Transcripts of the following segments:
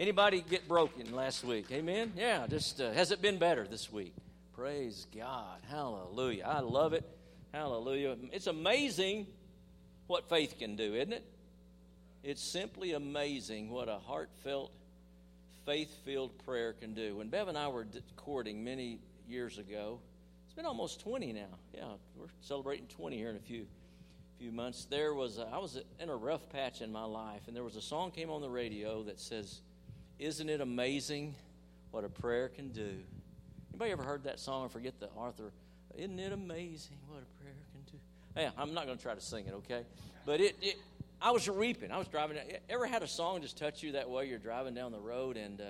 Anybody get broken last week? Amen. Yeah. Just uh, has it been better this week? Praise God. Hallelujah. I love it. Hallelujah. It's amazing what faith can do, isn't it? It's simply amazing what a heartfelt, faith filled prayer can do. When Bev and I were courting many years ago, it's been almost 20 now. Yeah, we're celebrating 20 here in a few few months. There was a, I was in a rough patch in my life, and there was a song came on the radio that says, "Isn't it amazing what a prayer can do?" Anybody ever heard that song? Forget the author. Isn't it amazing what a prayer can do? Yeah, I'm not going to try to sing it, okay? But it, it I was reaping. I was driving. Ever had a song just touch you that way? You're driving down the road, and uh,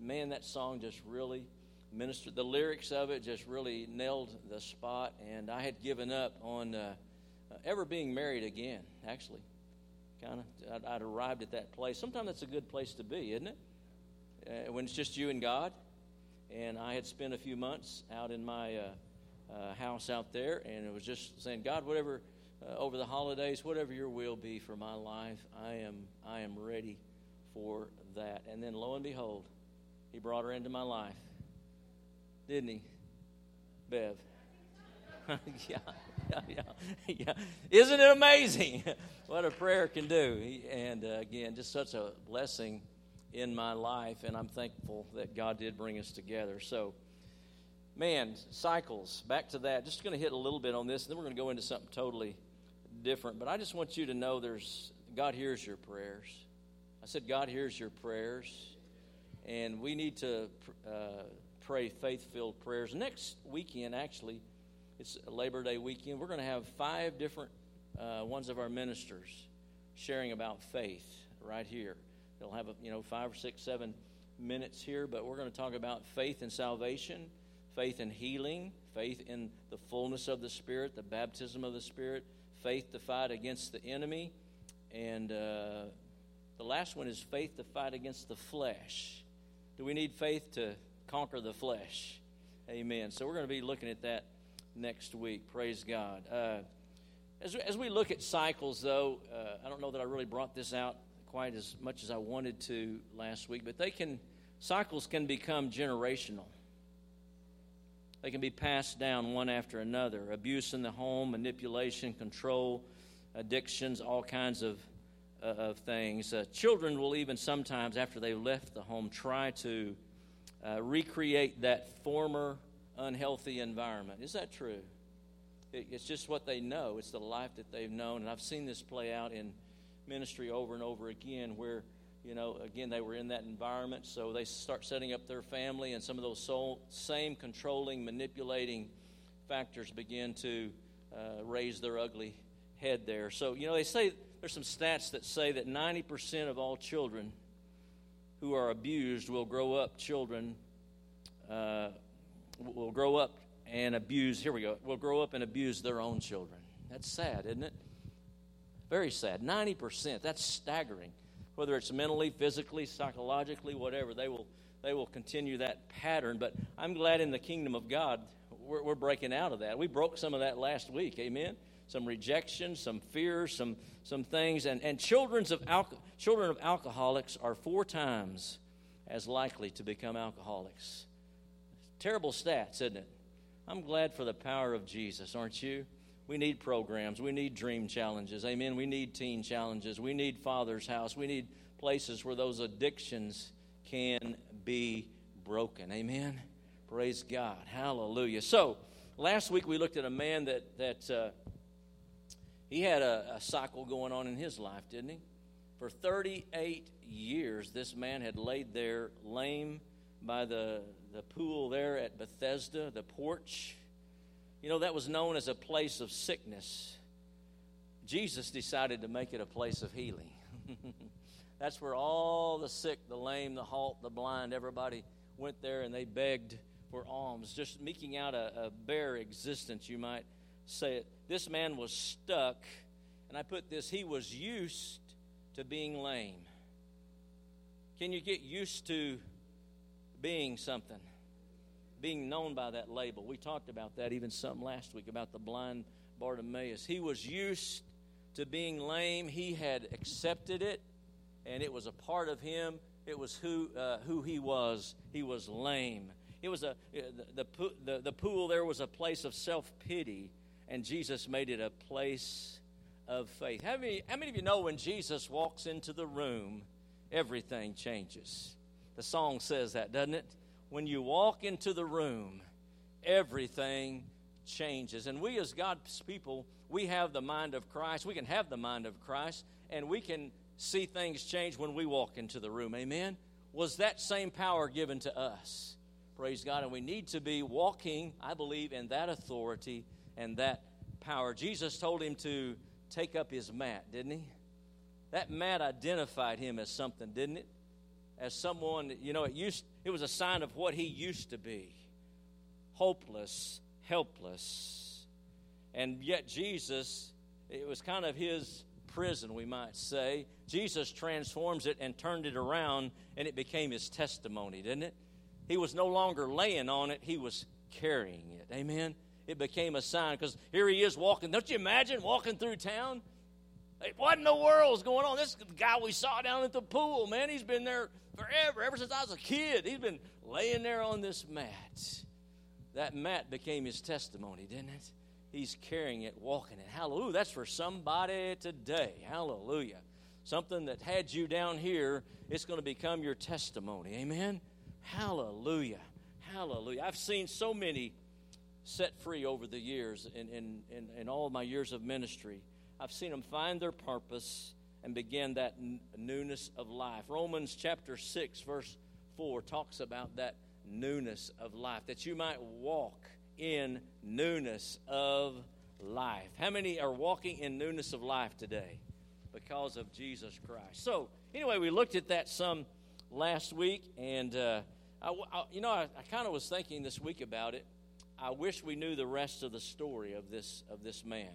man, that song just really ministered. The lyrics of it just really nailed the spot. And I had given up on uh, ever being married again. Actually, kind of, I'd, I'd, arrived at that place. Sometimes that's a good place to be, isn't it? Uh, when it's just you and God. And I had spent a few months out in my uh, uh, house out there, and it was just saying, God, whatever uh, over the holidays, whatever your will be for my life, I am, I am ready for that. And then lo and behold, he brought her into my life. Didn't he? Bev. yeah, yeah, yeah, yeah. Isn't it amazing what a prayer can do? And uh, again, just such a blessing in my life, and I'm thankful that God did bring us together. So, man, cycles, back to that. Just going to hit a little bit on this, and then we're going to go into something totally different. But I just want you to know there's God hears your prayers. I said, God hears your prayers. And we need to uh, pray faith filled prayers. Next weekend, actually, it's Labor Day weekend. We're going to have five different uh, ones of our ministers sharing about faith right here. They'll have, a, you know, five or six, seven minutes here, but we're going to talk about faith and salvation, faith and healing, faith in the fullness of the Spirit, the baptism of the Spirit, faith to fight against the enemy, and uh, the last one is faith to fight against the flesh. Do we need faith to conquer the flesh? Amen. So we're going to be looking at that next week. Praise God. Uh, as, as we look at cycles, though, uh, I don't know that I really brought this out quite as much as I wanted to last week, but they can cycles can become generational. They can be passed down one after another. Abuse in the home, manipulation, control, addictions, all kinds of, uh, of things. Uh, children will even sometimes, after they've left the home, try to uh, recreate that former unhealthy environment. Is that true? It, it's just what they know, it's the life that they've known. And I've seen this play out in ministry over and over again where you know, again, they were in that environment, so they start setting up their family, and some of those soul, same controlling, manipulating factors begin to uh, raise their ugly head there. So, you know, they say there's some stats that say that 90% of all children who are abused will grow up children, uh, will grow up and abuse, here we go, will grow up and abuse their own children. That's sad, isn't it? Very sad. 90%. That's staggering whether it's mentally, physically, psychologically, whatever, they will, they will continue that pattern. But I'm glad in the kingdom of God, we're, we're breaking out of that. We broke some of that last week, amen? Some rejection, some fears, some, some things. And, and children's of alco- children of alcoholics are four times as likely to become alcoholics. Terrible stats, isn't it? I'm glad for the power of Jesus, aren't you? We need programs. We need dream challenges. Amen. We need teen challenges. We need Father's House. We need places where those addictions can be broken. Amen. Praise God. Hallelujah. So, last week we looked at a man that, that uh, he had a, a cycle going on in his life, didn't he? For 38 years, this man had laid there lame by the, the pool there at Bethesda, the porch you know, that was known as a place of sickness. Jesus decided to make it a place of healing. That's where all the sick, the lame, the halt, the blind, everybody went there and they begged for alms, just making out a, a bare existence, you might say it. This man was stuck, and I put this, he was used to being lame. Can you get used to being something? Being known by that label. We talked about that even some last week about the blind Bartimaeus. He was used to being lame, he had accepted it, and it was a part of him. It was who, uh, who he was. He was lame. It was a, the, the, the, the pool there was a place of self pity, and Jesus made it a place of faith. How many, how many of you know when Jesus walks into the room, everything changes? The song says that, doesn't it? When you walk into the room, everything changes. And we, as God's people, we have the mind of Christ. We can have the mind of Christ, and we can see things change when we walk into the room. Amen? Was that same power given to us? Praise God. And we need to be walking, I believe, in that authority and that power. Jesus told him to take up his mat, didn't he? That mat identified him as something, didn't it? As someone, you know, it used it was a sign of what he used to be. Hopeless, helpless. And yet Jesus, it was kind of his prison, we might say. Jesus transforms it and turned it around, and it became his testimony, didn't it? He was no longer laying on it, he was carrying it. Amen? It became a sign because here he is walking. Don't you imagine walking through town? what in the world is going on? This guy we saw down at the pool, man, he's been there forever, ever since I was a kid. He's been laying there on this mat. That mat became his testimony, didn't it? He's carrying it, walking it. Hallelujah. That's for somebody today. Hallelujah. Something that had you down here, it's going to become your testimony. Amen. Hallelujah. Hallelujah. I've seen so many set free over the years in, in, in, in all my years of ministry. I've seen them find their purpose and begin that newness of life. Romans chapter 6, verse 4 talks about that newness of life, that you might walk in newness of life. How many are walking in newness of life today because of Jesus Christ? So, anyway, we looked at that some last week, and uh, I, I, you know, I, I kind of was thinking this week about it. I wish we knew the rest of the story of this of this man.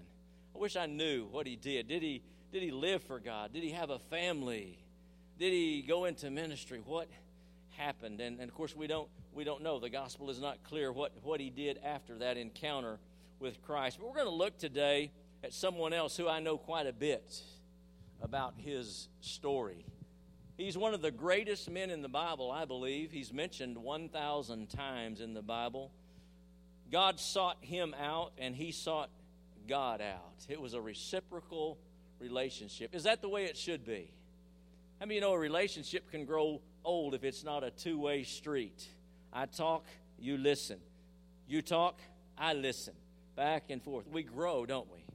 I wish I knew what he did. Did he did he live for God? Did he have a family? Did he go into ministry? What happened? And, and of course, we don't we don't know. The gospel is not clear what, what he did after that encounter with Christ. But we're going to look today at someone else who I know quite a bit about his story. He's one of the greatest men in the Bible, I believe. He's mentioned 1,000 times in the Bible. God sought him out, and he sought God out. It was a reciprocal relationship. Is that the way it should be? I mean, you know a relationship can grow old if it's not a two way street? I talk, you listen. You talk, I listen. Back and forth. We grow, don't we?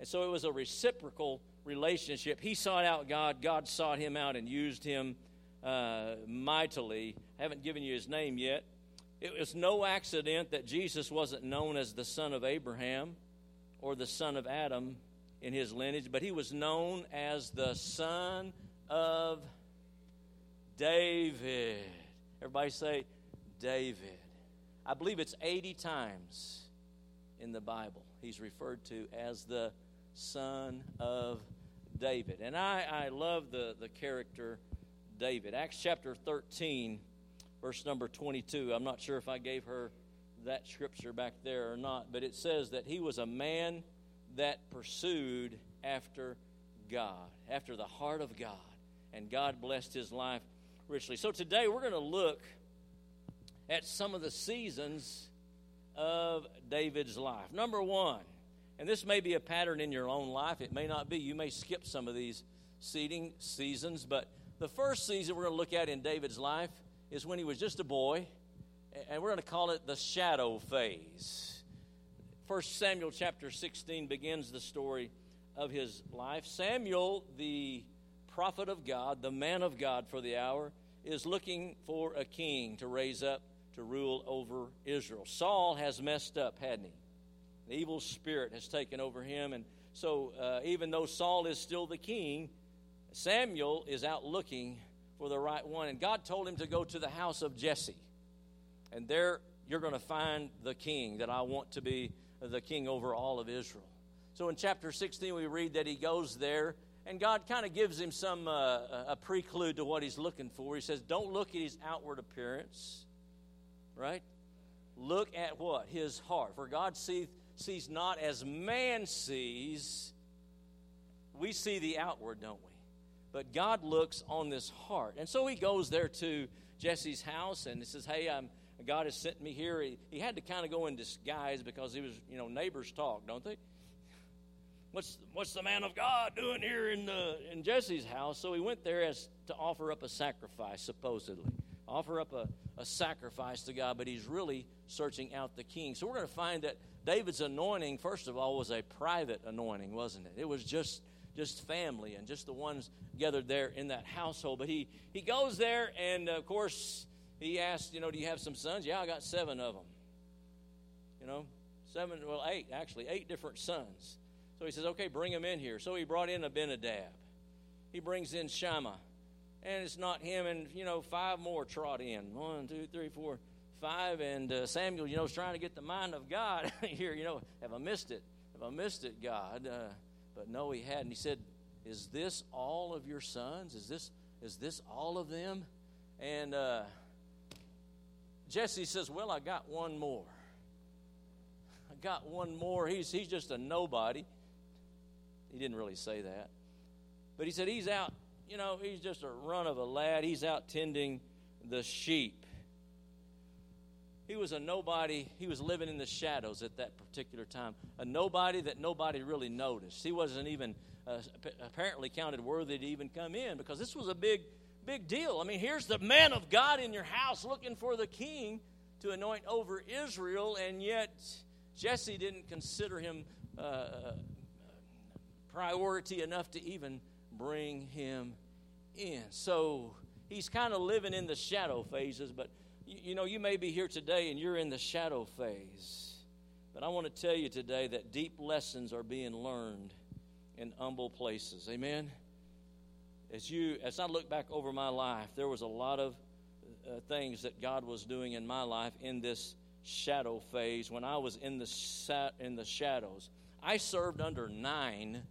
And so it was a reciprocal relationship. He sought out God, God sought him out and used him uh, mightily. I haven't given you his name yet. It was no accident that Jesus wasn't known as the son of Abraham or the son of Adam in his lineage, but he was known as the son of David. Everybody say, David. I believe it's 80 times in the Bible he's referred to as the son of David. And I, I love the, the character David. Acts chapter 13, verse number 22. I'm not sure if I gave her that scripture back there or not, but it says that he was a man that pursued after God, after the heart of God. And God blessed his life richly. So today we're going to look at some of the seasons of David's life. Number one, and this may be a pattern in your own life, it may not be. You may skip some of these seeding seasons, but the first season we're going to look at in David's life is when he was just a boy, and we're going to call it the shadow phase. First Samuel chapter 16 begins the story of his life. Samuel, the prophet of God, the man of God for the hour, is looking for a king to raise up to rule over Israel. Saul has messed up, hadn't he? The evil spirit has taken over him. And so, uh, even though Saul is still the king, Samuel is out looking for the right one. And God told him to go to the house of Jesse. And there you're going to find the king that I want to be the king over all of Israel. So in chapter 16, we read that he goes there, and God kind of gives him some uh, a preclude to what he's looking for. He says, Don't look at his outward appearance right? Look at what? His heart. For God sees, sees not as man sees. We see the outward, don't we? but God looks on this heart. And so he goes there to Jesse's house and he says, Hey, I'm, God has sent me here. He, he had to kind of go in disguise because he was, you know, neighbors talk, don't they? What's, what's the man of God doing here in, the, in Jesse's house? So he went there as to offer up a sacrifice, supposedly. Offer up a, a sacrifice to God, but he's really searching out the king. So we're going to find that David's anointing, first of all, was a private anointing, wasn't it? It was just just family and just the ones gathered there in that household. But he, he goes there, and of course, he asked, you know, do you have some sons? Yeah, I got seven of them. You know, seven, well, eight, actually, eight different sons. So he says, okay, bring them in here. So he brought in Abinadab. He brings in Shammah. And it's not him, and, you know, five more trot in. One, two, three, four, five. And uh, Samuel, you know, is trying to get the mind of God here. You know, have I missed it? Have I missed it, God? Uh, but no, he hadn't. He said, Is this all of your sons? Is this, is this all of them? And uh, Jesse says, Well, I got one more. I got one more. He's, he's just a nobody. He didn't really say that. But he said, He's out, you know, he's just a run of a lad. He's out tending the sheep. He was a nobody. He was living in the shadows at that particular time. A nobody that nobody really noticed. He wasn't even uh, apparently counted worthy to even come in because this was a big, big deal. I mean, here's the man of God in your house looking for the king to anoint over Israel, and yet Jesse didn't consider him uh, priority enough to even bring him in. So he's kind of living in the shadow phases, but you know, you may be here today and you're in the shadow phase. But I want to tell you today that deep lessons are being learned in humble places. Amen. As you as I look back over my life, there was a lot of uh, things that God was doing in my life in this shadow phase when I was in the in the shadows. I served under 9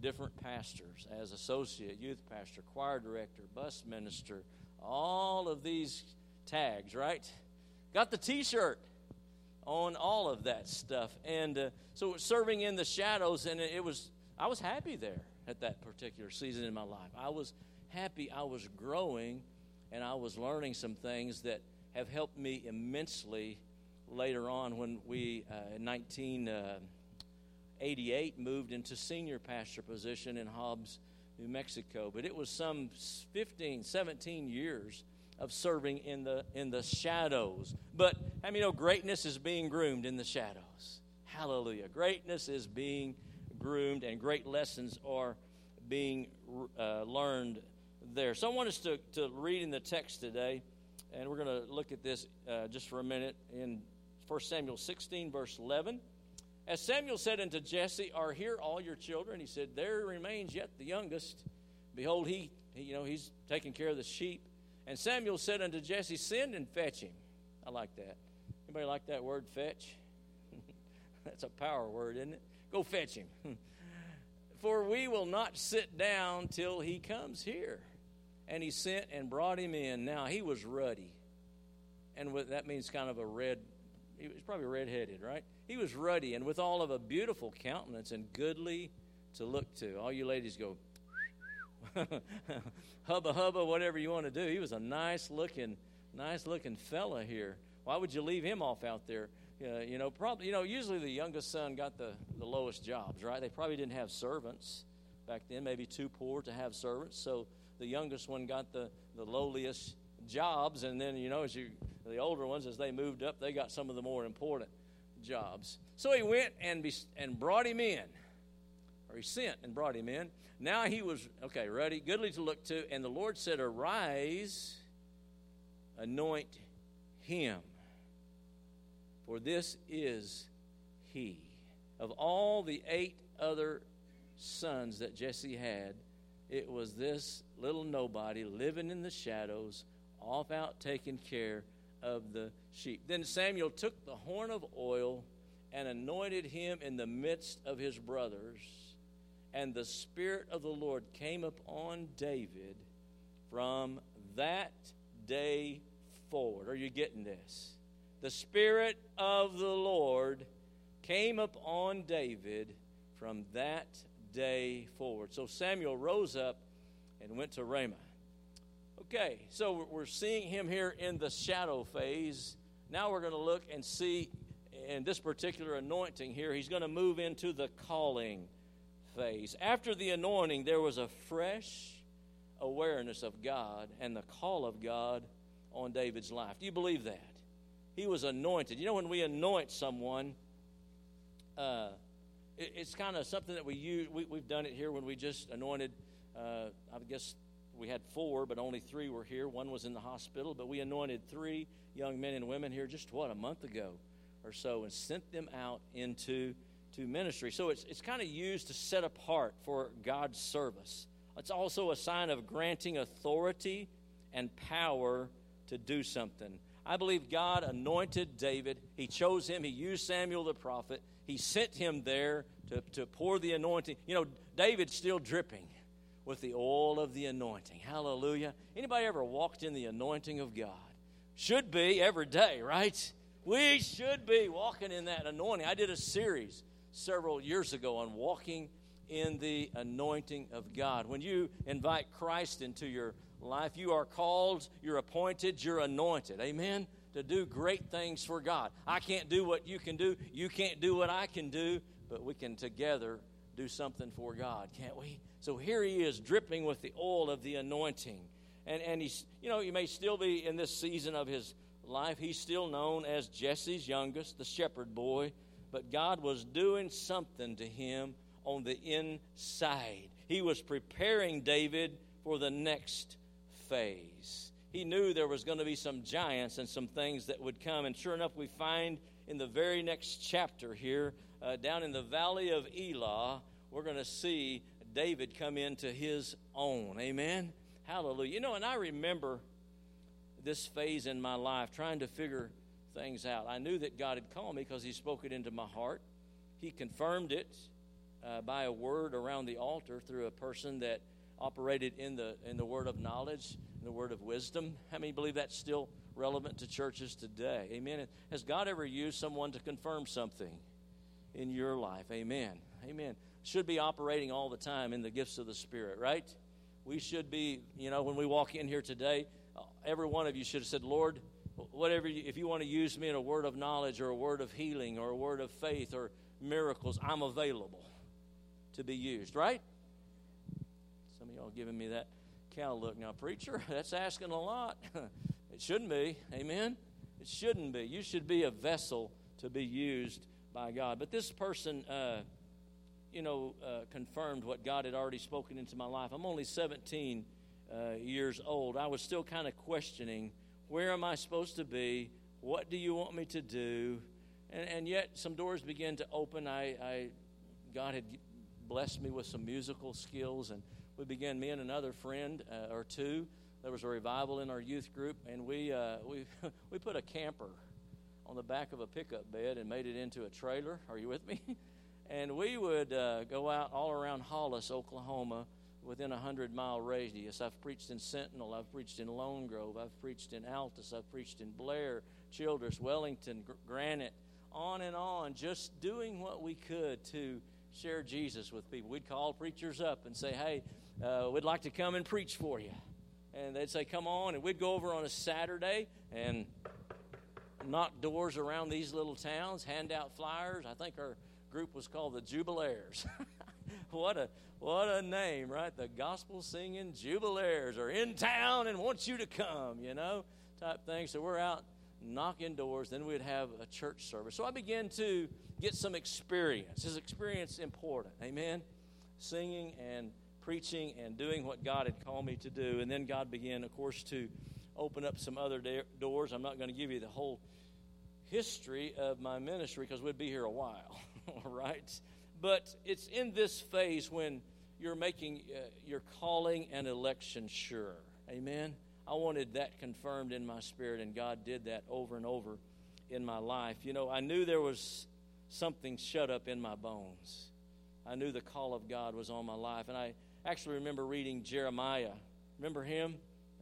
different pastors as associate youth pastor, choir director, bus minister, all of these tags, right? Got the t shirt on all of that stuff. And uh, so serving in the shadows, and it was, I was happy there at that particular season in my life. I was happy, I was growing, and I was learning some things that have helped me immensely later on when we, uh, in 1988, uh, moved into senior pastor position in Hobbs, New Mexico. But it was some 15, 17 years of serving in the in the shadows. But I mean, you know, greatness is being groomed in the shadows. Hallelujah! Greatness is being groomed, and great lessons are being uh, learned there. So I want us to, to read in the text today, and we're going to look at this uh, just for a minute in 1 Samuel 16, verse 11. As Samuel said unto Jesse, Are here all your children? He said, There remains yet the youngest. Behold, he, he you know, he's taking care of the sheep. And Samuel said unto Jesse, Send and fetch him. I like that. Anybody like that word, fetch? That's a power word, isn't it? Go fetch him. For we will not sit down till he comes here. And he sent and brought him in. Now he was ruddy. And with, that means kind of a red, he was probably redheaded, right? He was ruddy and with all of a beautiful countenance and goodly to look to. All you ladies go, hubba hubba, whatever you want to do. He was a nice looking, nice looking fella here. Why would you leave him off out there? Uh, you know, probably. You know, usually the youngest son got the the lowest jobs, right? They probably didn't have servants back then. Maybe too poor to have servants, so the youngest one got the the lowliest jobs, and then you know, as you the older ones, as they moved up, they got some of the more important jobs. So he went and be, and brought him in or he sent and brought him in. Now he was, okay, ready, goodly to look to. And the Lord said, Arise, anoint him, for this is he. Of all the eight other sons that Jesse had, it was this little nobody living in the shadows, off out taking care of the sheep. Then Samuel took the horn of oil and anointed him in the midst of his brothers and the Spirit of the Lord came upon David from that day forward. Are you getting this? The Spirit of the Lord came upon David from that day forward. So Samuel rose up and went to Ramah. Okay, so we're seeing him here in the shadow phase. Now we're going to look and see in this particular anointing here, he's going to move into the calling phase. After the anointing, there was a fresh awareness of God and the call of God on David's life. Do you believe that? He was anointed. You know, when we anoint someone, uh, it, it's kind of something that we use. We, have done it here when we just anointed, uh, I guess we had four, but only three were here. One was in the hospital, but we anointed three young men and women here just, what, a month ago or so and sent them out into to ministry. So it's, it's kind of used to set apart for God's service. It's also a sign of granting authority and power to do something. I believe God anointed David. He chose him. He used Samuel the prophet. He sent him there to, to pour the anointing. You know, David's still dripping with the oil of the anointing. Hallelujah. Anybody ever walked in the anointing of God? Should be every day, right? We should be walking in that anointing. I did a series several years ago on walking in the anointing of God. When you invite Christ into your life, you are called, you're appointed, you're anointed. Amen? To do great things for God. I can't do what you can do, you can't do what I can do, but we can together do something for God, can't we? So here he is dripping with the oil of the anointing. And, and he's, you know, he may still be in this season of his life, he's still known as Jesse's youngest, the shepherd boy, but God was doing something to him on the inside. He was preparing David for the next phase. He knew there was going to be some giants and some things that would come. And sure enough, we find in the very next chapter here, uh, down in the valley of Elah, we're going to see David come into his own. Amen? Hallelujah. You know, and I remember this phase in my life, trying to figure things out. I knew that God had called me because He spoke it into my heart. He confirmed it uh, by a word around the altar through a person that operated in the in the word of knowledge, in the word of wisdom. How many believe that's still relevant to churches today? Amen. Has God ever used someone to confirm something in your life? Amen. Amen. Should be operating all the time in the gifts of the Spirit, right? We should be, you know, when we walk in here today, uh, every one of you should have said, Lord, whatever, you, if you want to use me in a word of knowledge or a word of healing or a word of faith or miracles, I'm available to be used, right? Y'all giving me that cow look. Now, preacher, that's asking a lot. it shouldn't be. Amen? It shouldn't be. You should be a vessel to be used by God. But this person, uh, you know, uh, confirmed what God had already spoken into my life. I'm only 17 uh, years old, I was still kind of questioning where am I supposed to be? What do you want me to do? And, and yet, some doors began to open. I, I, God had blessed me with some musical skills, and we began, me and another friend uh, or two. There was a revival in our youth group, and we, uh, we, we put a camper on the back of a pickup bed and made it into a trailer. Are you with me? and we would uh, go out all around Hollis, Oklahoma within a hundred mile radius. I've preached in Sentinel, I've preached in Lone Grove, I've preached in Altus, I've preached in Blair, Childress, Wellington, Granite, on and on, just doing what we could to share Jesus with people. We'd call preachers up and say, Hey, uh, we'd like to come and preach for you. And they'd say, Come on. And we'd go over on a Saturday and knock doors around these little towns, hand out flyers. I think our group was called the Jubilaires. what a what a name, right? The gospel singing jubilaires are in town and want you to come, you know, type thing. So we're out knocking doors. Then we'd have a church service. So I began to get some experience. Is experience important? Amen. Singing and preaching and doing what God had called me to do. And then God began, of course, to open up some other da- doors. I'm not going to give you the whole history of my ministry because we'd be here a while, all right? But it's in this phase when you're making uh, your calling and election sure. Amen. I wanted that confirmed in my spirit, and God did that over and over in my life. You know, I knew there was something shut up in my bones. I knew the call of God was on my life. And I actually remember reading Jeremiah. Remember him?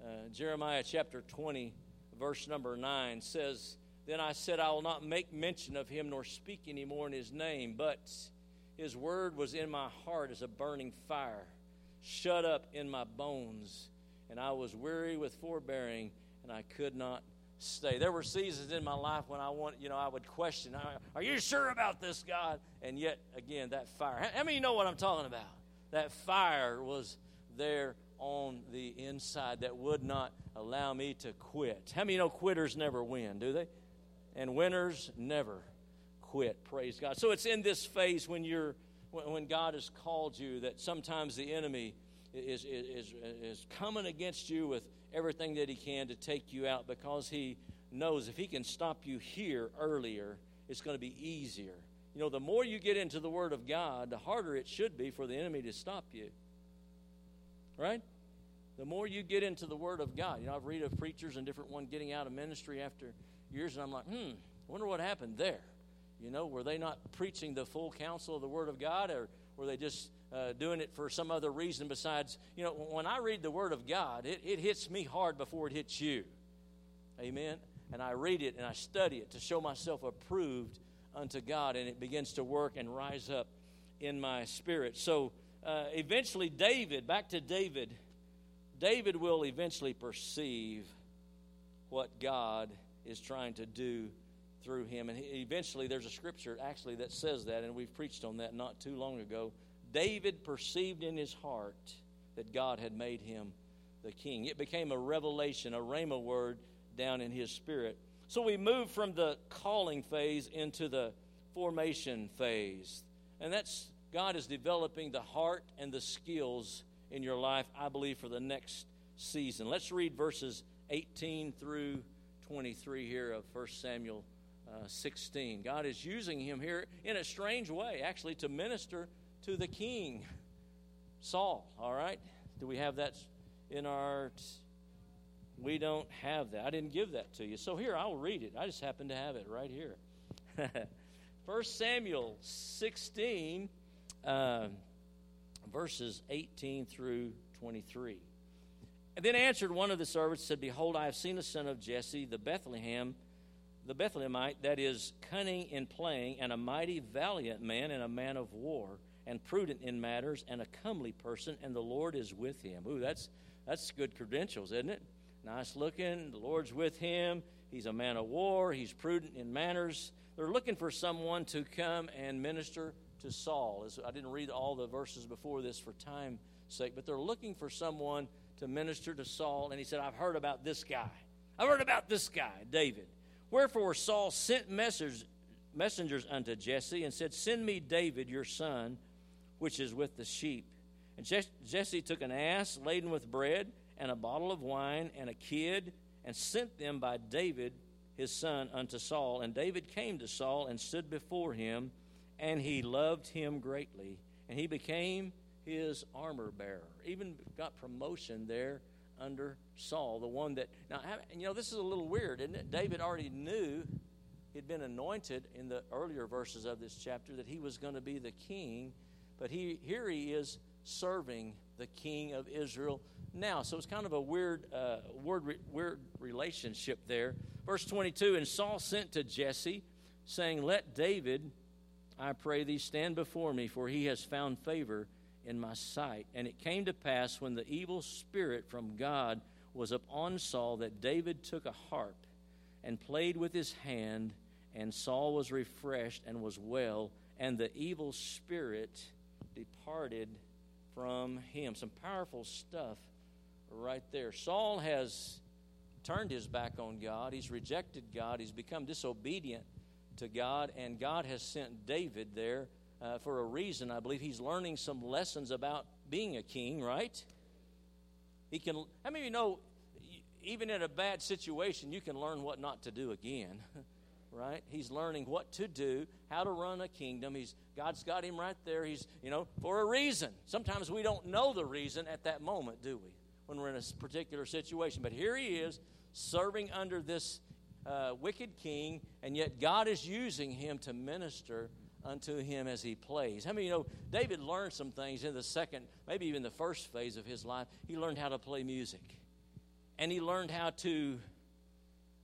Uh, Jeremiah chapter 20, verse number 9 says, Then I said, I will not make mention of him nor speak anymore in his name, but his word was in my heart as a burning fire, shut up in my bones, and I was weary with forbearing, and I could not stay. There were seasons in my life when I want, you know, I would question, "Are you sure about this, God?" And yet, again, that fire. How many know what I'm talking about? That fire was there on the inside that would not allow me to quit. How many know quitters never win, do they? And winners never quit. Praise God. So it's in this phase when you're when God has called you that sometimes the enemy is, is, is coming against you with everything that he can to take you out because he knows if he can stop you here earlier, it's going to be easier. You know, the more you get into the Word of God, the harder it should be for the enemy to stop you. Right? The more you get into the Word of God. You know, I've read of preachers and different one getting out of ministry after years, and I'm like, hmm, wonder what happened there. You know, were they not preaching the full counsel of the Word of God, or were they just uh, doing it for some other reason besides, you know, when I read the Word of God, it, it hits me hard before it hits you. Amen? And I read it and I study it to show myself approved unto God, and it begins to work and rise up in my spirit. So uh, eventually, David, back to David, David will eventually perceive what God is trying to do through him. And eventually, there's a scripture actually that says that, and we've preached on that not too long ago. David perceived in his heart that God had made him the king. It became a revelation, a rhema word down in his spirit. So we move from the calling phase into the formation phase. And that's God is developing the heart and the skills in your life, I believe, for the next season. Let's read verses 18 through 23 here of 1 Samuel uh, 16. God is using him here in a strange way, actually, to minister to the king, Saul. All right? Do we have that in our. We don't have that. I didn't give that to you. So here, I'll read it. I just happen to have it right here. 1 Samuel 16, uh, verses 18 through 23. And then answered one of the servants, said, Behold, I have seen a son of Jesse, the Bethlehem the Bethlehemite, that is cunning in playing, and a mighty valiant man, and a man of war, and prudent in matters, and a comely person, and the Lord is with him. Ooh, that's that's good credentials, isn't it? Nice looking. The Lord's with him. He's a man of war. He's prudent in manners. They're looking for someone to come and minister to Saul. I didn't read all the verses before this for time's sake, but they're looking for someone to minister to Saul. And he said, I've heard about this guy. I've heard about this guy, David. Wherefore Saul sent messengers, messengers unto Jesse and said, Send me David your son, which is with the sheep. And Jesse took an ass laden with bread and a bottle of wine and a kid and sent them by David his son unto Saul. And David came to Saul and stood before him, and he loved him greatly. And he became his armor bearer. Even got promotion there under Saul, the one that now you know this is a little weird, isn't it? David already knew he'd been anointed in the earlier verses of this chapter that he was going to be the king, but he here he is serving the king of Israel now. So it's kind of a weird uh, word weird relationship there. Verse 22, and Saul sent to Jesse, saying, "Let David, I pray thee, stand before me, for he has found favor." in my sight. And it came to pass when the evil spirit from God was upon Saul that David took a harp and played with his hand, and Saul was refreshed and was well, and the evil spirit departed from him. Some powerful stuff right there. Saul has turned his back on God, he's rejected God, he's become disobedient to God, and God has sent David there uh, for a reason. I believe he's learning some lessons about being a king, right? He can, how many of you know, even in a bad situation, you can learn what not to do again, right? He's learning what to do, how to run a kingdom. He's, God's got him right there. He's, you know, for a reason. Sometimes we don't know the reason at that moment, do we? When we're in a particular situation. But here he is serving under this uh, wicked king, and yet God is using him to minister unto him as he plays. How many you know David learned some things in the second, maybe even the first phase of his life? He learned how to play music. And he learned how to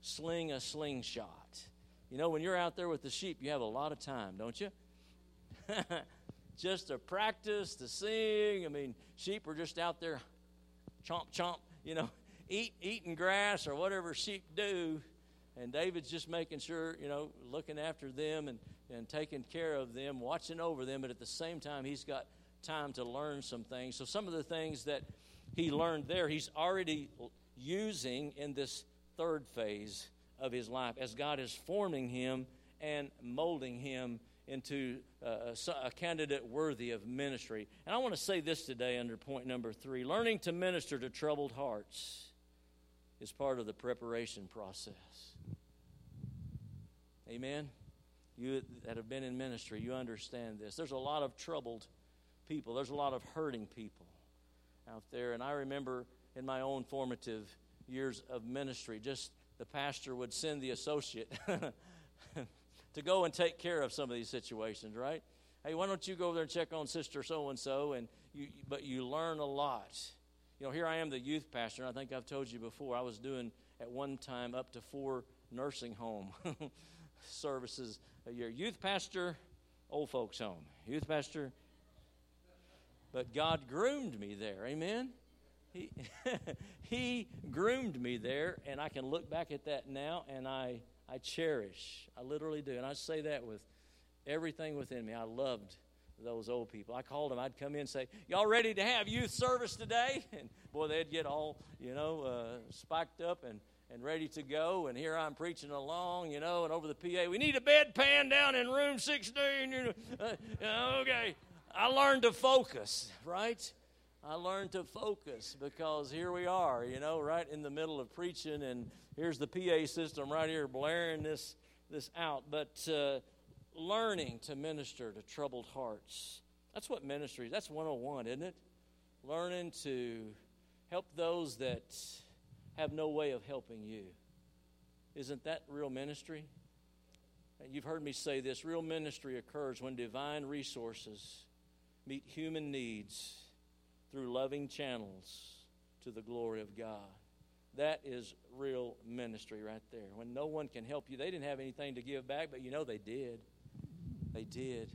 sling a slingshot. You know, when you're out there with the sheep, you have a lot of time, don't you? just to practice, to sing. I mean, sheep are just out there chomp, chomp, you know, eat, eating grass or whatever sheep do. And David's just making sure, you know, looking after them and, and taking care of them, watching over them. But at the same time, he's got time to learn some things. So some of the things that he learned there, he's already using in this third phase of his life as God is forming him and molding him into uh, a, a, candidate worthy of ministry. And I want to say this today under point number three learning to minister to troubled hearts is part of the preparation process. Amen? You that have been in ministry, you understand this. There's a lot of troubled people, there's a lot of hurting people out there. And I remember in my own formative years of ministry, just the pastor would send the associate to go and take care of some of these situations, right? Hey, why don't you go over there and check on sister so and so? And you, but you learn a lot. You know, here I am, the youth pastor. I think I've told you before. I was doing at one time up to four nursing home services a year. Youth pastor, old folks home. Youth pastor, but God groomed me there. Amen. He, he groomed me there, and I can look back at that now, and I I cherish. I literally do. And I say that with everything within me. I loved those old people. I called them. I'd come in and say, Y'all ready to have youth service today? And boy, they'd get all, you know, uh, spiked up and, and ready to go. And here I'm preaching along, you know, and over the PA, we need a bedpan down in room 16. You know, uh, okay. I learned to focus, right? I learned to focus because here we are, you know, right in the middle of preaching, and here's the PA system right here blaring this this out. But uh, learning to minister to troubled hearts. That's what ministry. is. That's 101, isn't it? Learning to help those that have no way of helping you. Isn't that real ministry? You've heard me say this real ministry occurs when divine resources meet human needs through loving channels to the glory of God. That is real ministry right there. When no one can help you, they didn't have anything to give back, but you know they did. They did.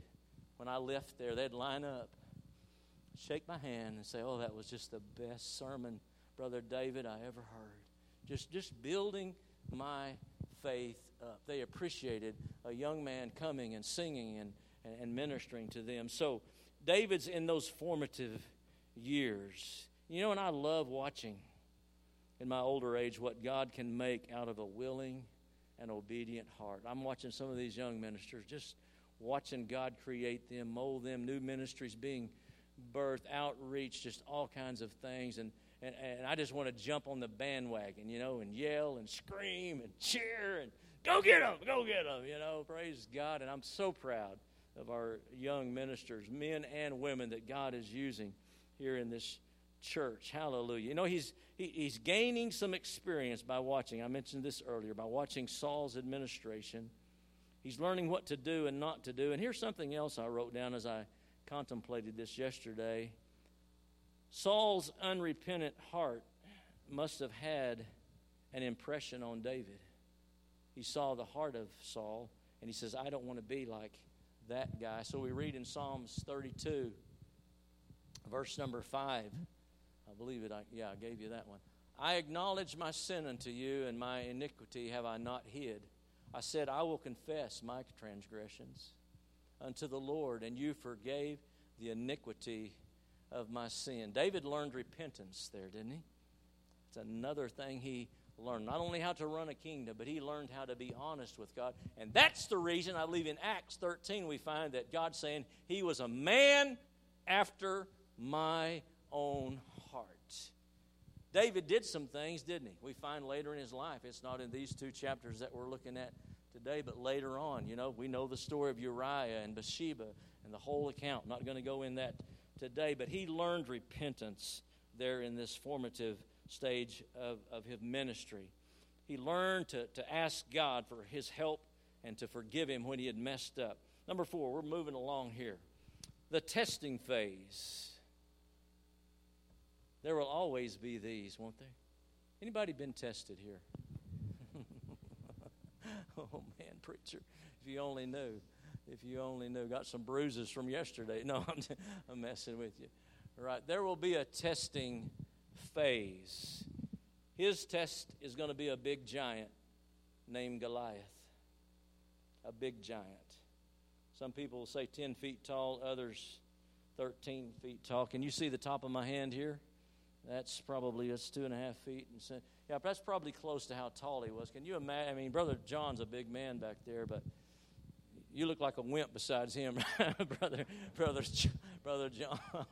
When I left there, they'd line up, shake my hand, and say, Oh, that was just the best sermon, Brother David, I ever heard. Just, just building my faith up. They appreciated a young man coming and singing and, and ministering to them. So, David's in those formative years. You know, and I love watching in my older age what God can make out of a willing and obedient heart. I'm watching some of these young ministers, just watching God create them, mold them, new ministries being birthed, outreach, just all kinds of things. And, and, and I just want to jump on the bandwagon, you know, and yell and scream and cheer and go get them, go get them, you know, praise God. And I'm so proud of our young ministers, men and women, that God is using here in this church. Hallelujah. You know, he's, he, he's gaining some experience by watching. I mentioned this earlier by watching Saul's administration. He's learning what to do and not to do. And here's something else I wrote down as I contemplated this yesterday. Saul's unrepentant heart must have had an impression on David. He saw the heart of Saul, and he says, I don't want to be like that guy. So we read in Psalms 32 verse number five. I believe it. I, yeah, I gave you that one. I acknowledge my sin unto you, and my iniquity have I not hid. I said, I will confess my transgressions unto the Lord, and you forgave the iniquity of my sin. David learned repentance there, didn't he? It's another thing he learned. Not only how to run a kingdom, but he learned how to be honest with God. And that's the reason I believe in Acts 13 we find that God saying he was a man after my own heart. David did some things, didn't he? We find later in his life. It's not in these two chapters that we're looking at today, but later on, you know, we know the story of Uriah and Bathsheba and the whole account. Not going to go in that today, but he learned repentance there in this formative stage of, of his ministry. He learned to, to ask God for his help and to forgive him when he had messed up. Number four, we're moving along here. The testing phase. There will always be these, won't there? Anybody been tested here? oh man, preacher, if you only knew. if you only knew. Got some bruises from yesterday. No, I'm, I'm messing with you. Right. There will be a testing phase. His test is going to be a big giant named Goliath. A big giant. Some people will say 10 feet tall, others 13 feet tall. Can you see the top of my hand here? That's probably that's two and a half feet. And so, yeah, that's probably close to how tall he was. Can you imagine? I mean, Brother John's a big man back there, but you look like a wimp besides him, brother, brother, brother John.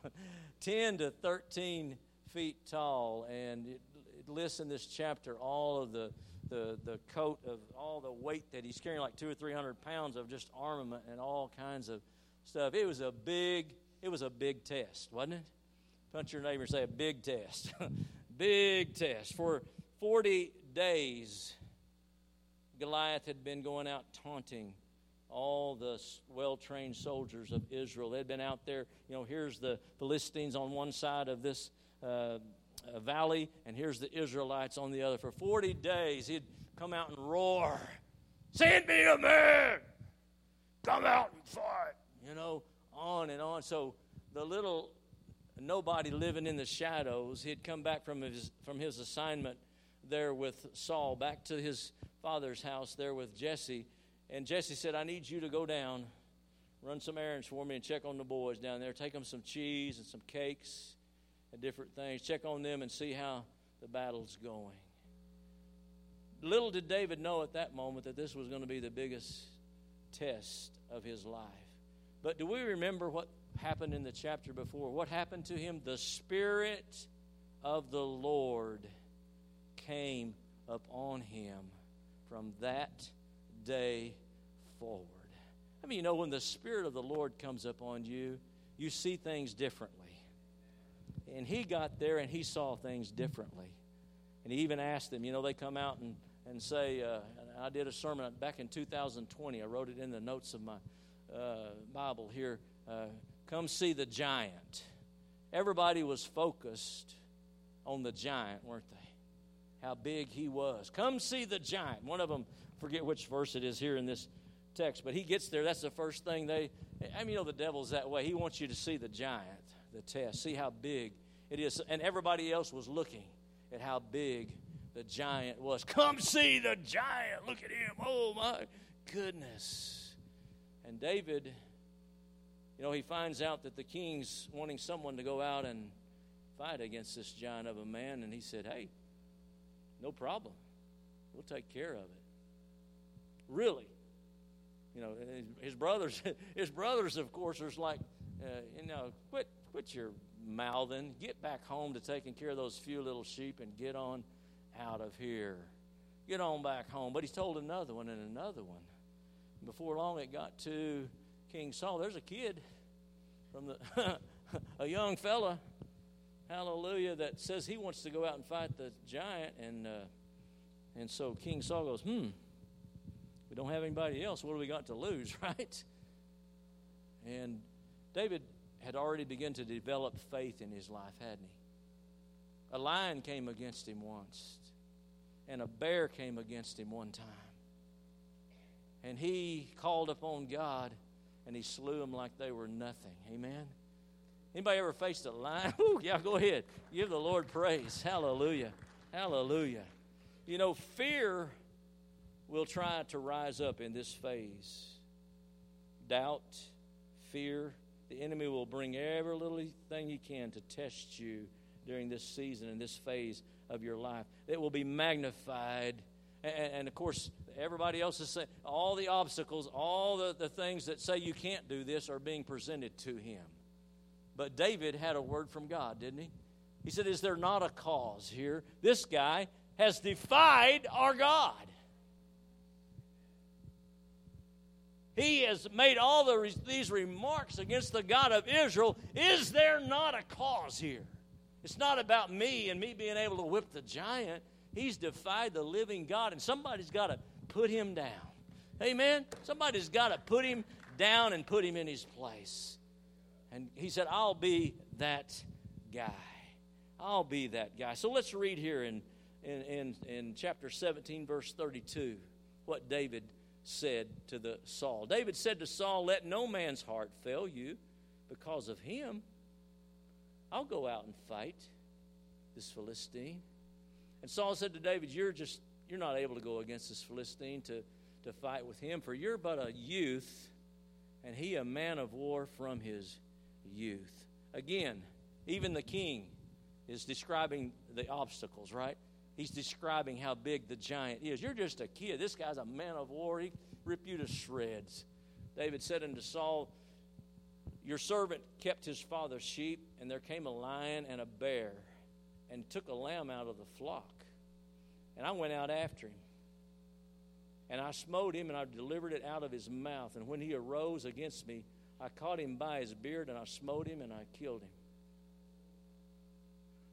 Ten to thirteen feet tall, and it, it lists in this chapter all of the the, the coat of all the weight that he's carrying, like two or three hundred pounds of just armament and all kinds of stuff. It was a big, it was a big test, wasn't it? Punch your neighbor and say a big test. big test. For 40 days, Goliath had been going out taunting all the well trained soldiers of Israel. They'd been out there, you know, here's the Philistines on one side of this uh, uh, valley, and here's the Israelites on the other. For 40 days, he'd come out and roar, Send me a man! Come out and fight! You know, on and on. So the little nobody living in the shadows, he'd come back from his, from his assignment there with Saul, back to his father's house there with Jesse. And Jesse said, I need you to go down, run some errands for me, and check on the boys down there. Take them some cheese and some cakes and different things. Check on them and see how the battle's going. Little did David know at that moment that this was going to be the biggest test of his life. But do we remember what happened in the chapter before? What happened to him? The Spirit of the Lord came upon him from that day forward. I mean, you know, when the Spirit of the Lord comes upon you, you see things differently. And he got there and he saw things differently. And he even asked them, you know, they come out and, and say, uh, I did a sermon back in 2020. I wrote it in the notes of my uh, Bible here. Uh, come see the giant. Everybody was focused on the giant, weren't they? How big he was. Come see the giant. One of them, forget which verse it is here in this text, but he gets there. That's the first thing they. I mean, you know, the devil's that way. He wants you to see the giant, the test, see how big it is. And everybody else was looking at how big the giant was. Come see the giant. Look at him. Oh, my goodness. And David, you know, he finds out that the king's wanting someone to go out and fight against this giant of a man. And he said, Hey, no problem. We'll take care of it. Really? You know, his brothers, his brothers, of course, are like, uh, you know, quit, quit your mouthing. Get back home to taking care of those few little sheep and get on out of here. Get on back home. But he's told another one and another one. Before long, it got to King Saul. There's a kid from the a young fella, hallelujah, that says he wants to go out and fight the giant, and uh, and so King Saul goes, hmm we don't have anybody else. What do we got to lose, right? And David had already begun to develop faith in his life, hadn't he? A lion came against him once, and a bear came against him one time. And he called upon God, and he slew them like they were nothing. Amen. Anybody ever faced a lion? Ooh, yeah, go ahead. Give the Lord praise. Hallelujah. Hallelujah. You know, fear will try to rise up in this phase. Doubt, fear, the enemy will bring every little thing he can to test you during this season and this phase of your life. It will be magnified. And, and of course, everybody else is saying, all the obstacles, all the, the things that say you can't do this are being presented to him. But David had a word from God, didn't he? He said, Is there not a cause here? This guy has defied our God. he has made all the, these remarks against the God of Israel. Is there not a cause here? It's not about me and me being able to whip the giant. He's defied the living God, and somebody's got to put him down. Amen? Somebody's got to put him down and put him in his place. And he said, I'll be that guy. I'll be that guy. So let's read here in, in, in, in chapter 17, verse 32, what David said to the Saul. David said to Saul, Let no man's heart fail you because of him. I'll go out and fight this Philistine. And Saul said to David, You're just you're not able to go against this Philistine to, to fight with him, for you're but a youth, and he a man of war from his youth. Again, even the king is describing the obstacles, right? He's describing how big the giant is. You're just a kid. This guy's a man of war. He rip you to shreds. David said unto Saul, Your servant kept his father's sheep, and there came a lion and a bear, and took a lamb out of the flock. And I went out after him. And I smote him, and I delivered it out of his mouth. And when he arose against me, I caught him by his beard, and I smote him, and I killed him.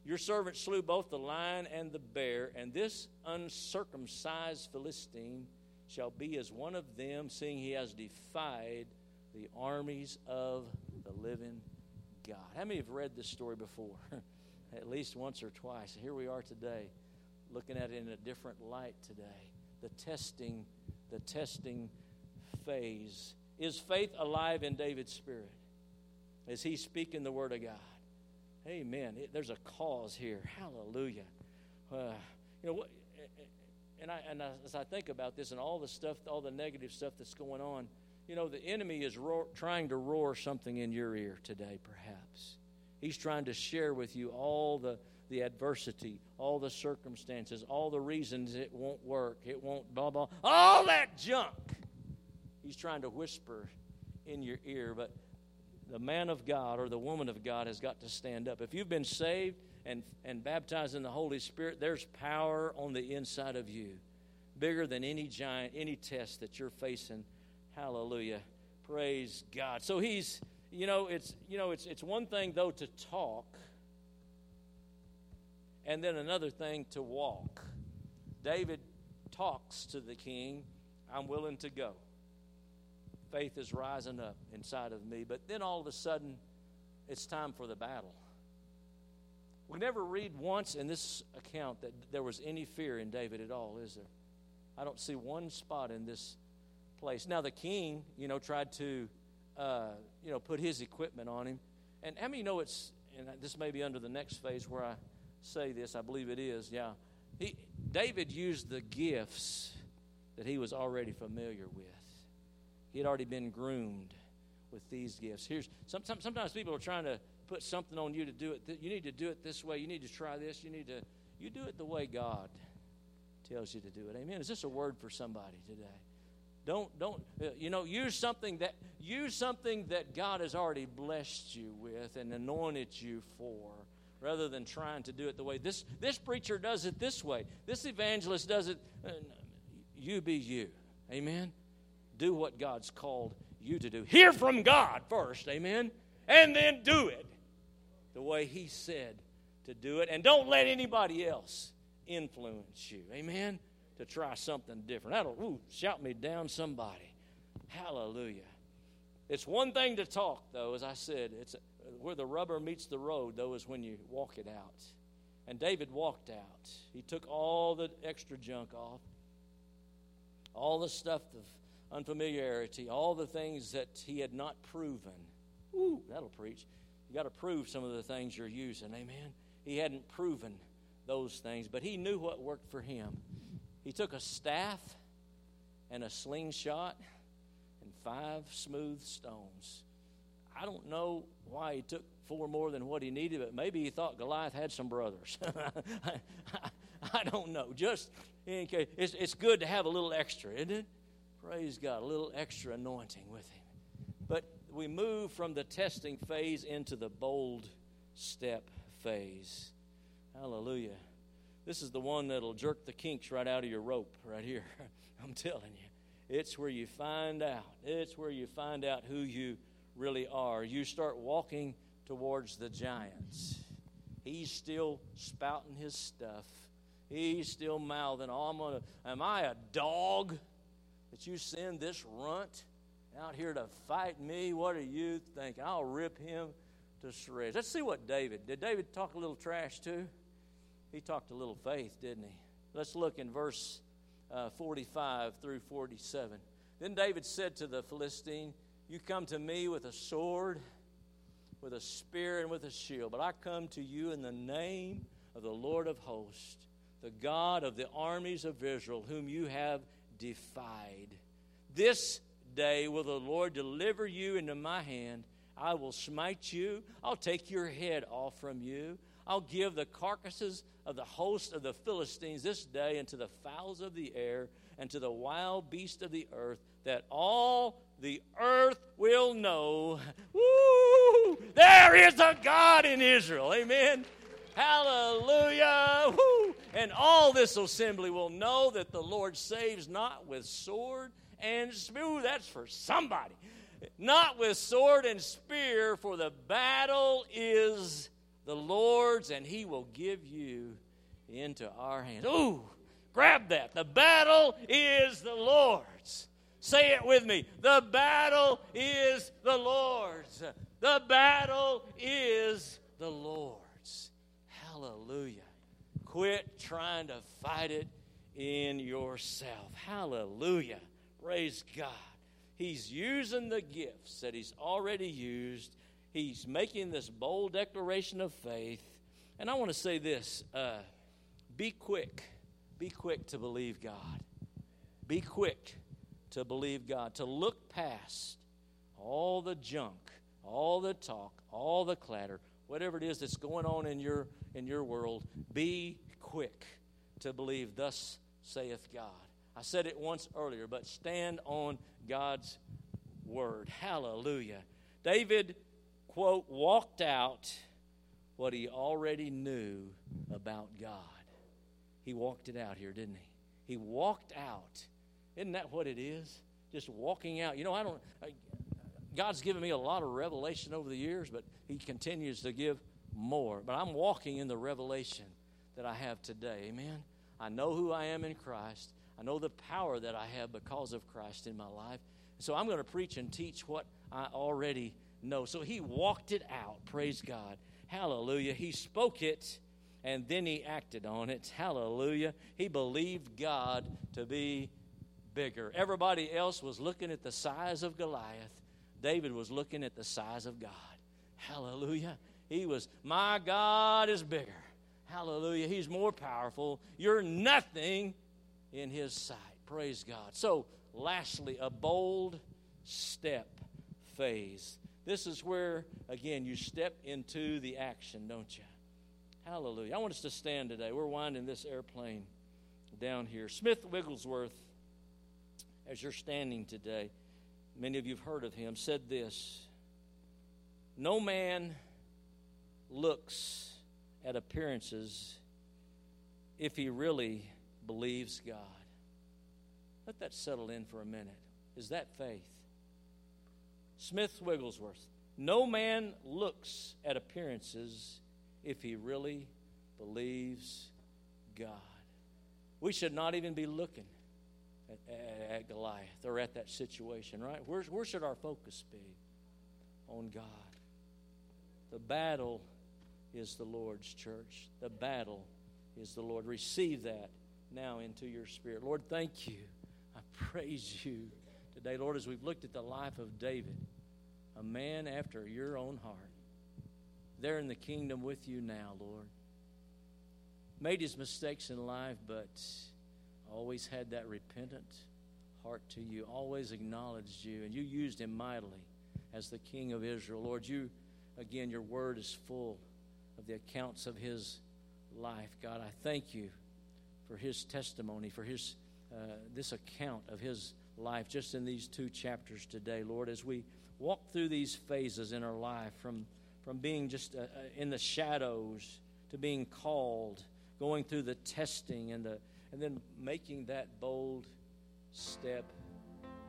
Your servant slew both the lion and the bear, and this uncircumcised Philistine shall be as one of them, seeing he has defied the armies of the living God. How many have read this story before? At least once or twice. Here we are today, looking at it in a different light today. The testing, the testing phase. Is faith alive in David's spirit? Is he speaking the word of God? Amen. It, there's a cause here. Hallelujah. Uh, you know, and I and I, as I think about this and all the stuff, all the negative stuff that's going on, you know, the enemy is roar, trying to roar something in your ear today. Perhaps he's trying to share with you all the the adversity, all the circumstances, all the reasons it won't work, it won't blah blah, all that junk. He's trying to whisper in your ear, but the man of God or the woman of God has got to stand up. If you've been saved and, and baptized in the Holy Spirit, there's power on the inside of you, bigger than any giant, any test that you're facing. Hallelujah. Praise God. So he's, you know, it's you know, it's it's one thing though to talk, and then another thing to walk. David talks to the king, I'm willing to go faith is rising up inside of me. But then all of a sudden, it's time for the battle. We never read once in this account that there was any fear in David at all, is there? I don't see one spot in this place. Now, the king, you know, tried to, uh, you know, put his equipment on him. And how many know it's, and this may be under the next phase where I say this, I believe it is, yeah. He, David used the gifts that he was already familiar with. He had already been groomed with these gifts. Here's sometimes, sometimes people are trying to put something on you to do it. You need to do it this way. You need to try this. You need to you do it the way God tells you to do it. Amen. Is this a word for somebody today? Don't don't uh, you know use something that use something that God has already blessed you with and anointed you for rather than trying to do it the way this this preacher does it this way. This evangelist does it uh, you be you. Amen do what God's called you to do. Hear from God first, amen, and then do it the way He said to do it. And don't let anybody else influence you, amen, to try something different. That'll, ooh, shout me down somebody. Hallelujah. It's one thing to talk, though, as I said. It's where the rubber meets the road, though, is when you walk it out. And David walked out. He took all the extra junk off, all the stuff of unfamiliarity, all the things that he had not proven. Ooh, that'll preach. You got to prove some of the things you're using. Amen. He hadn't proven those things, but he knew what worked for him. He took a staff and a slingshot and five smooth stones. I don't know why he took four more than what he needed, but maybe he thought Goliath had some brothers. I, I, don't know. Just in case, it's, it's good to have a little extra, isn't it? Praise God, a little extra anointing with him. But we move from the testing phase into the bold step phase. Hallelujah. This is the one that'll jerk the kinks right out of your rope, right here. I'm telling you. It's where you find out. It's where you find out who you really are. You start walking towards the giants. He's still spouting his stuff. He's still mouthing, "Oh, I'm. Am I a dog? that you send this runt out here to fight me? What are you thinking? I'll rip him to shreds. Let's see what David did. David talk a little trash too? He talked a little faith, didn't he? Let's look in verse uh, 45 through 47. Then David said to the Philistine, You come to me with a sword, with a spear, and with a shield, but I come to you in the name of the Lord of hosts, the God of the armies of Israel, whom you have defied. This day will the Lord deliver you into my hand. I will smite you. I'll take your head off from you. I'll give the carcasses of the host of the Philistines this day unto the fowls of the air and to the wild beasts of the earth, that all the earth will know. Woo! There is a God in Israel. Amen. Hallelujah. Woo! And all this assembly will know that the Lord saves not with sword and spear. That's for somebody. Not with sword and spear, for the battle is the Lord's, and He will give you into our hands. Ooh, grab that. The battle is the Lord's. Say it with me. The battle is the Lord's. The battle is the Lord's. Hallelujah. Quit trying to fight it in yourself. Hallelujah. Praise God. He's using the gifts that He's already used he's making this bold declaration of faith. And I want to say this uh, be quick. Be quick to believe God. Be quick to believe God, to look past all the junk, all the talk, all the clatter, whatever it is that's going on in your in your world, be quick to believe thus saith God. I said it once earlier, but stand on God's word. Hallelujah. David quote, walked out what he already knew about God. He walked it out here, didn't he? He walked out. Isn't that what it is? Just walking out. You know, I don't. God's given me a lot of revelation over the years, but He continues to give more. But I'm walking in the revelation that I have today. Amen. I know who I am in Christ. I know the power that I have because of Christ in my life. So I'm going to preach and teach what I already know. So he walked it out. Praise God. Hallelujah. He spoke it and then he acted on it. Hallelujah. He believed God to be bigger. Everybody else was looking at the size of Goliath. David was looking at the size of God. Hallelujah. He was, my God is bigger. Hallelujah. He's more powerful. You're nothing in his sight. Praise God. So, lastly, a bold step phase. This is where, again, you step into the action, don't you? Hallelujah. I want us to stand today. We're winding this airplane down here. Smith Wigglesworth, as you're standing today, many of you have heard of him, said this No man looks at appearances if he really believes God. Let that settle in for a minute. Is that faith? Smith Wigglesworth. No man looks at appearances if he really believes God. We should not even be looking at, at, at Goliath or at that situation, right? Where, where should our focus be? On God. The battle is the Lord's church. The battle is the Lord. Receive that now into your spirit. Lord, thank you. I praise you today, Lord, as we've looked at the life of David, a man after your own heart. There in the kingdom with you now, Lord. Made his mistakes in life, but always had that repentant heart to you, always acknowledged you, and you used him mightily as the king of Israel. Lord, you, again, your word is full of the accounts of his life. God, I thank you for his testimony, for his uh, this account of his life just in these two chapters today, Lord, as we walk through these phases in our life from, from being just uh, uh, in the shadows to being called, going through the testing and, the, and then making that bold step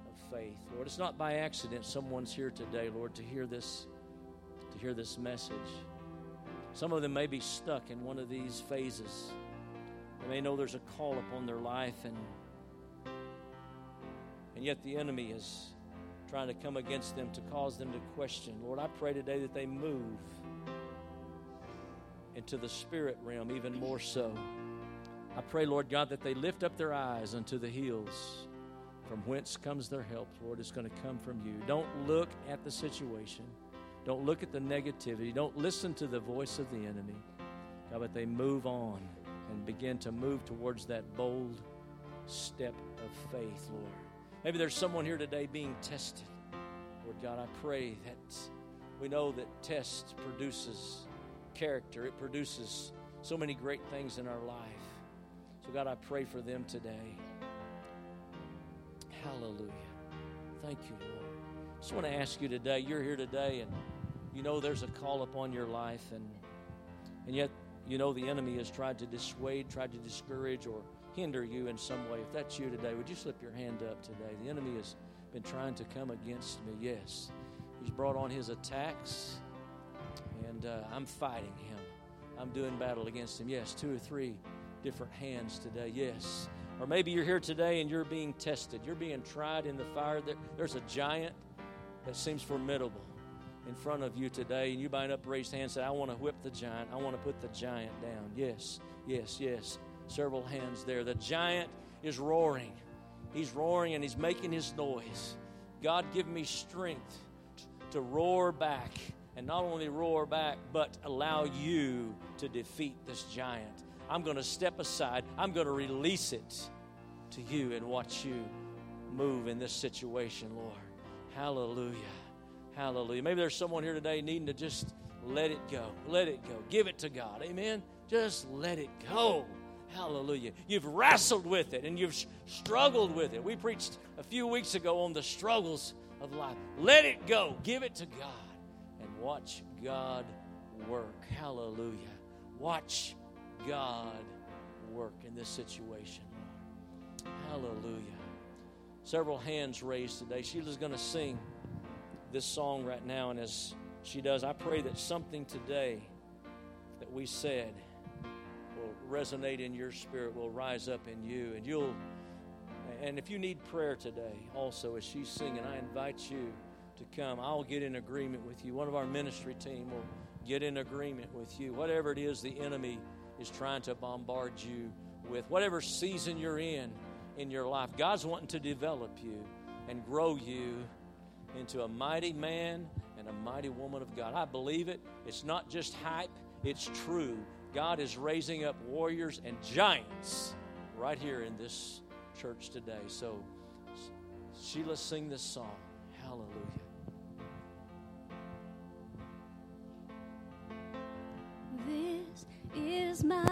of faith. Lord, it's not by accident someone's here today, Lord, to hear this, to hear this message. Some of them may be stuck in one of these phases. They may know there's a call upon their life and and yet the enemy is trying to come against them to cause them to question. Lord, I pray today that they move into the spirit realm even more so. I pray, Lord God, that they lift up their eyes unto the hills From whence comes their help, Lord? It's going to come from you. Don't look at the situation. Don't look at the negativity. Don't listen to the voice of the enemy. God, but they move on and begin to move towards that bold step of faith, Lord. Maybe there's someone here today being tested. Lord God, I pray that we know that test produces character, it produces so many great things in our life. God, I pray for them today. Hallelujah. Thank you, Lord. I just want to ask you today, you're here today and you know there's a call upon your life and and yet you know the enemy has tried to dissuade, tried to discourage or hinder you in some way. If that's you today, would you slip your hand up today? The enemy has been trying to come against me. Yes. He's brought on his attacks and uh, I'm fighting him. I'm doing battle against him. Yes, two or three different hands today. Yes. Or maybe you're here today and you're being tested. You're being tried in the fire. There's a giant that seems formidable in front of you today, and you bind up raised hand and say, I want to whip the giant. I want to put the giant down. Yes, yes, yes. Several hands there. The giant is roaring. He's roaring and he's making his noise. God, give me strength to roar back. And not only roar back, but allow you to defeat this giant. I'm going to step aside. I'm going to release it to you and watch you move in this situation, Lord. Hallelujah. Hallelujah. Maybe there's someone here today needing to just let it go. Let it go. Give it to God. Amen. Just let it go. Hallelujah. You've wrestled with it and you've struggled with it. We preached a few weeks ago on the struggles of life. Let it go. Give it to God and watch God work. Hallelujah. Watch God work in this situation, Lord. Hallelujah. Several hands raised today. Sheila's going to sing this song right now, and as she does, I pray that something today that we said will resonate in your spirit, will rise up in you, and you'll. And if you need prayer today, also as she's singing, I invite you to come. I'll get in agreement with you. One of our ministry team will get in agreement with you. Whatever it is the enemy is trying to bombard you with, whatever season you're in in your life, God's wanting to develop you and grow you into a mighty man and a mighty woman of God. I believe it. It's not just hype, it's true. God is raising up warriors and giants right here in this church today. So, Sheila, sing this song. Hallelujah. Is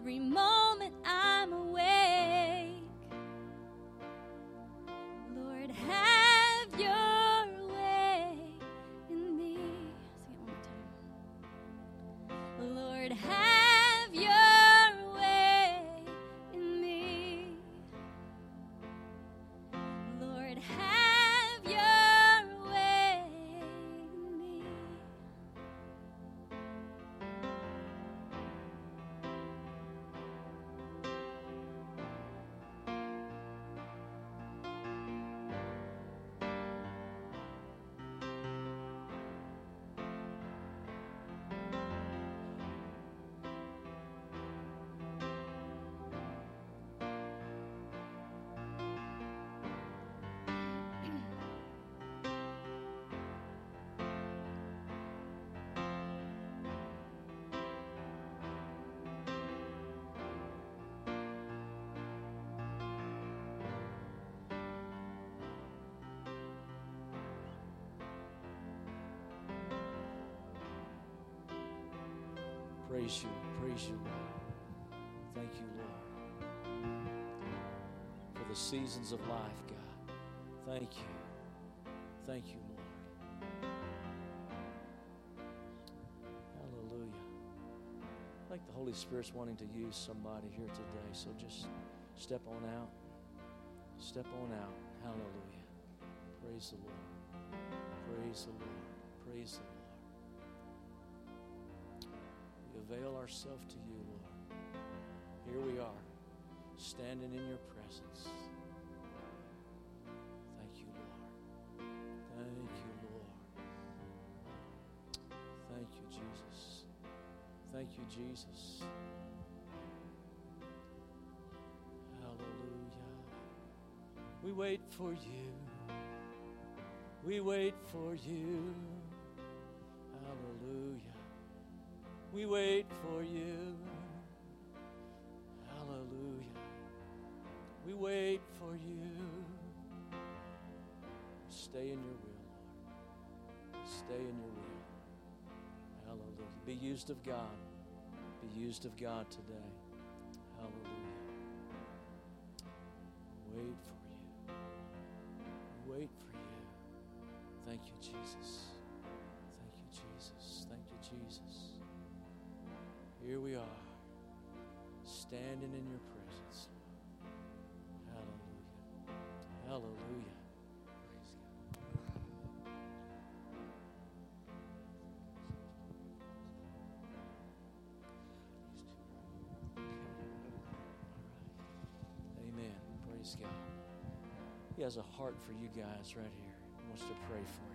every moment Praise you, praise you, Lord. Thank you, Lord, for the seasons of life, God. Thank you. Thank you, Lord. Hallelujah. I think the Holy Spirit's wanting to use somebody here today, so just step on out. Step on out. Hallelujah. Praise the Lord. Praise the Lord. Praise the Lord. Avail ourselves to you, Lord. Here we are, standing in your presence. Thank you, Lord. Thank you, Lord. Thank you, Jesus. Thank you, Jesus. Hallelujah. We wait for you. We wait for you. Hallelujah. We wait for you. Hallelujah. We wait for you. Stay in your will, Lord. Stay in your will. Hallelujah. Be used of God. Be used of God today. Hallelujah. Wait for you. Wait for you. Thank you, Jesus. Here we are, standing in your presence. Hallelujah. Hallelujah. Amen. Praise God. He has a heart for you guys right here. He wants to pray for you.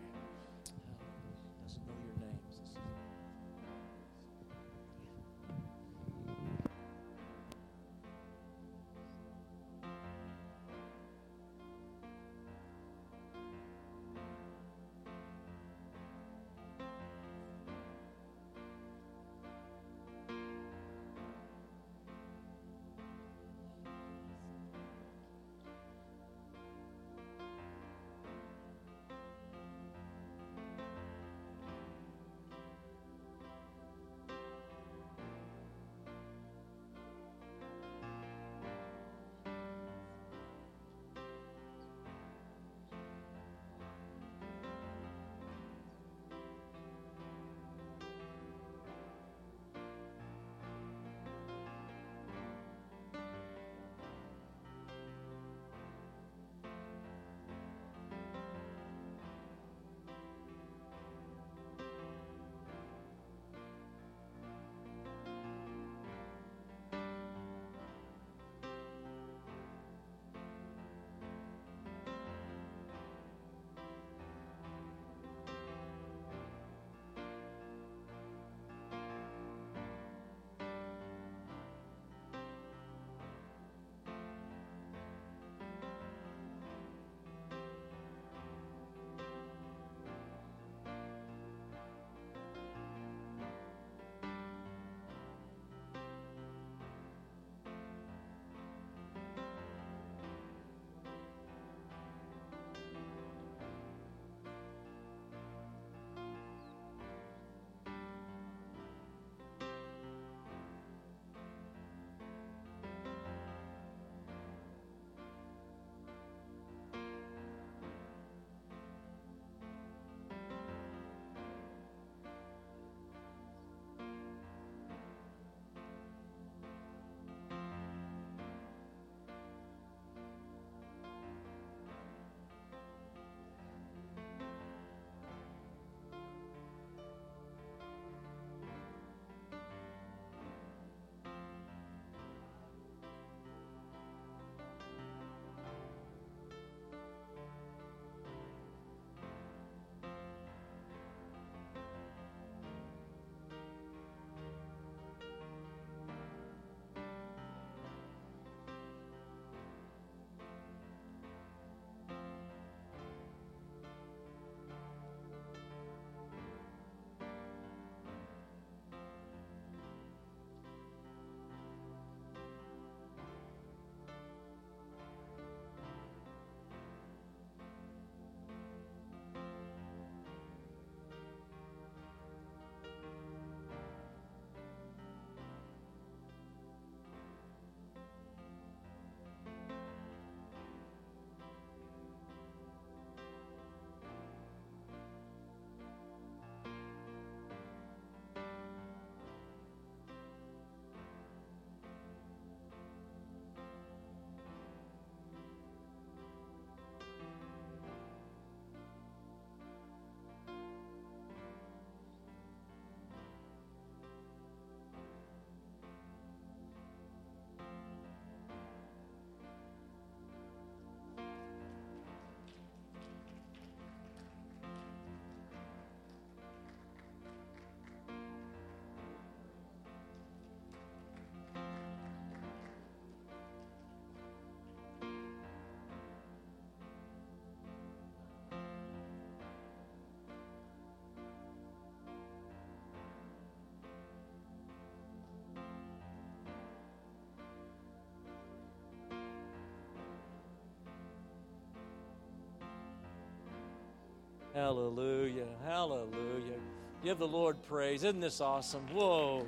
Hallelujah. Hallelujah. Give the Lord praise. Isn't this awesome? Whoa.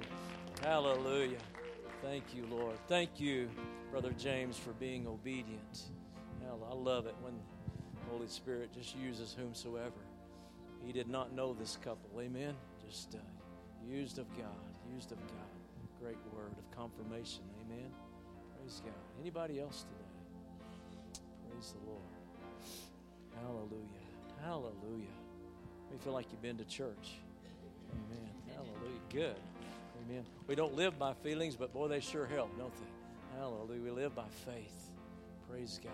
Hallelujah. Thank you, Lord. Thank you, Brother James, for being obedient. I love it when the Holy Spirit just uses whomsoever. He did not know this couple. Amen. Just uh, used of God. Used of God. Great word of confirmation. Amen. Praise God. Anybody else today? Praise the Lord. Hallelujah. Hallelujah. We feel like you've been to church. Amen. Hallelujah. Good. Amen. We don't live by feelings, but boy, they sure help, don't they? Hallelujah. We live by faith. Praise God.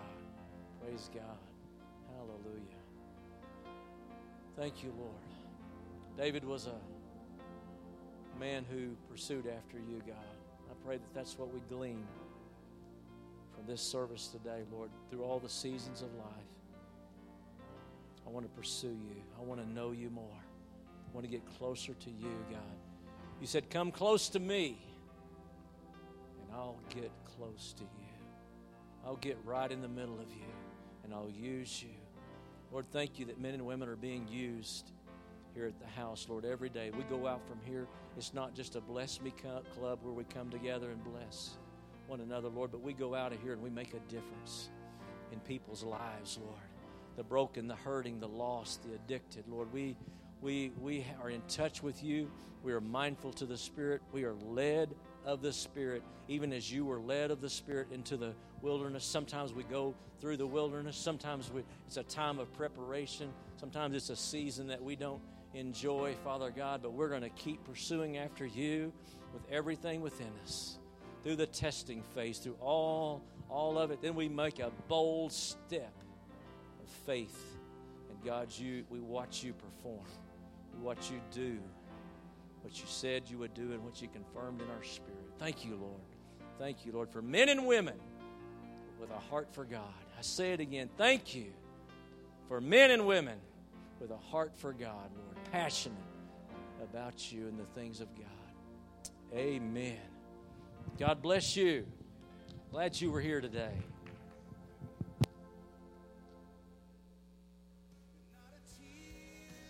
Praise God. Hallelujah. Thank you, Lord. David was a man who pursued after you, God. I pray that that's what we glean from this service today, Lord, through all the seasons of life. I want to pursue you. I want to know you more. I want to get closer to you, God. You said, Come close to me, and I'll get close to you. I'll get right in the middle of you, and I'll use you. Lord, thank you that men and women are being used here at the house, Lord, every day. We go out from here. It's not just a Bless Me Club where we come together and bless one another, Lord, but we go out of here and we make a difference in people's lives, Lord. The broken, the hurting, the lost, the addicted, Lord. We, we, we are in touch with you. We are mindful to the Spirit. We are led of the Spirit, even as you were led of the Spirit into the wilderness. Sometimes we go through the wilderness. Sometimes we, it's a time of preparation. Sometimes it's a season that we don't enjoy, Father God, but we're going to keep pursuing after you with everything within us through the testing phase, through all, all of it. Then we make a bold step faith. And God, you, we watch you perform. We watch you do what you said you would do and what you confirmed in our spirit. Thank you, Lord. Thank you, Lord, for men and women with a heart for God. I say it again. Thank you for men and women with a heart for God, Lord, passionate about you and the things of God. Amen. God bless you. Glad you were here today.